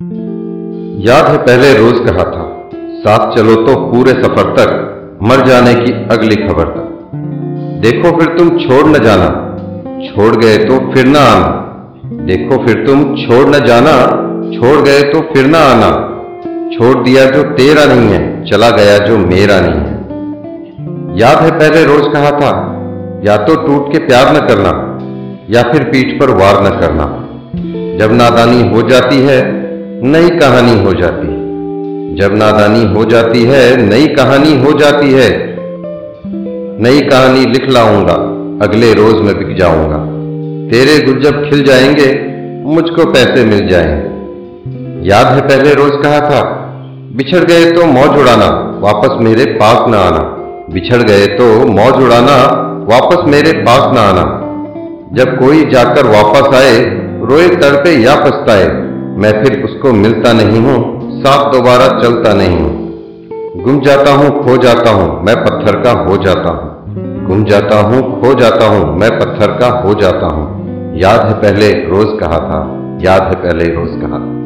याद है पहले रोज कहा था, साथ चलो तो पूरे सफ़र तक मर जाने की अगली खबर तक। देखो फिर तुम छोड़ न जाना, छोड़ गए तो फिर ना आना। देखो फिर तुम छोड़ न जाना, छोड़ गए तो फिर ना आना। छोड़ दिया जो तेरा नहीं है, चला गया जो मेरा नहीं है। याद है पहले रोज कहा था, या तो टूट के प्यार न करना, या फिर पीठ पर वार न करना। जब नादानी हो जाती है नई कहानी हो जाती जब नादानी हो जाती है, नई कहानी हो जाती है। नई कहानी लिख लाऊँगा, अगले रोज में बिक जाऊँगा। तेरे गुल जब खिल जाएँगे, मुझको पैसे मिल जाएँगे। याद है पहले रोज कहा था, बिछड़ गए तो मौज उड़ाना, वापस मेरे पास न आना। बिछड़ गए तो मौज उड़ाना, वापस मेरे पास न आना। जब कोई जाकर वापस आए, रोए तड़पे या पछताए मैं फिर उसको मिलता नहीं हूँ, साथ दोबारा चलता नहीं हूँ। गुम जाता हूँ, खो जाता हूँ, मैं पत्थर का हो जाता हूँ। गुम जाता हूँ, खो जाता हूँ, मैं पत्थर का हो जाता हूँ। याद है पहले रोज कहा था, याद है पहले रोज कहा था।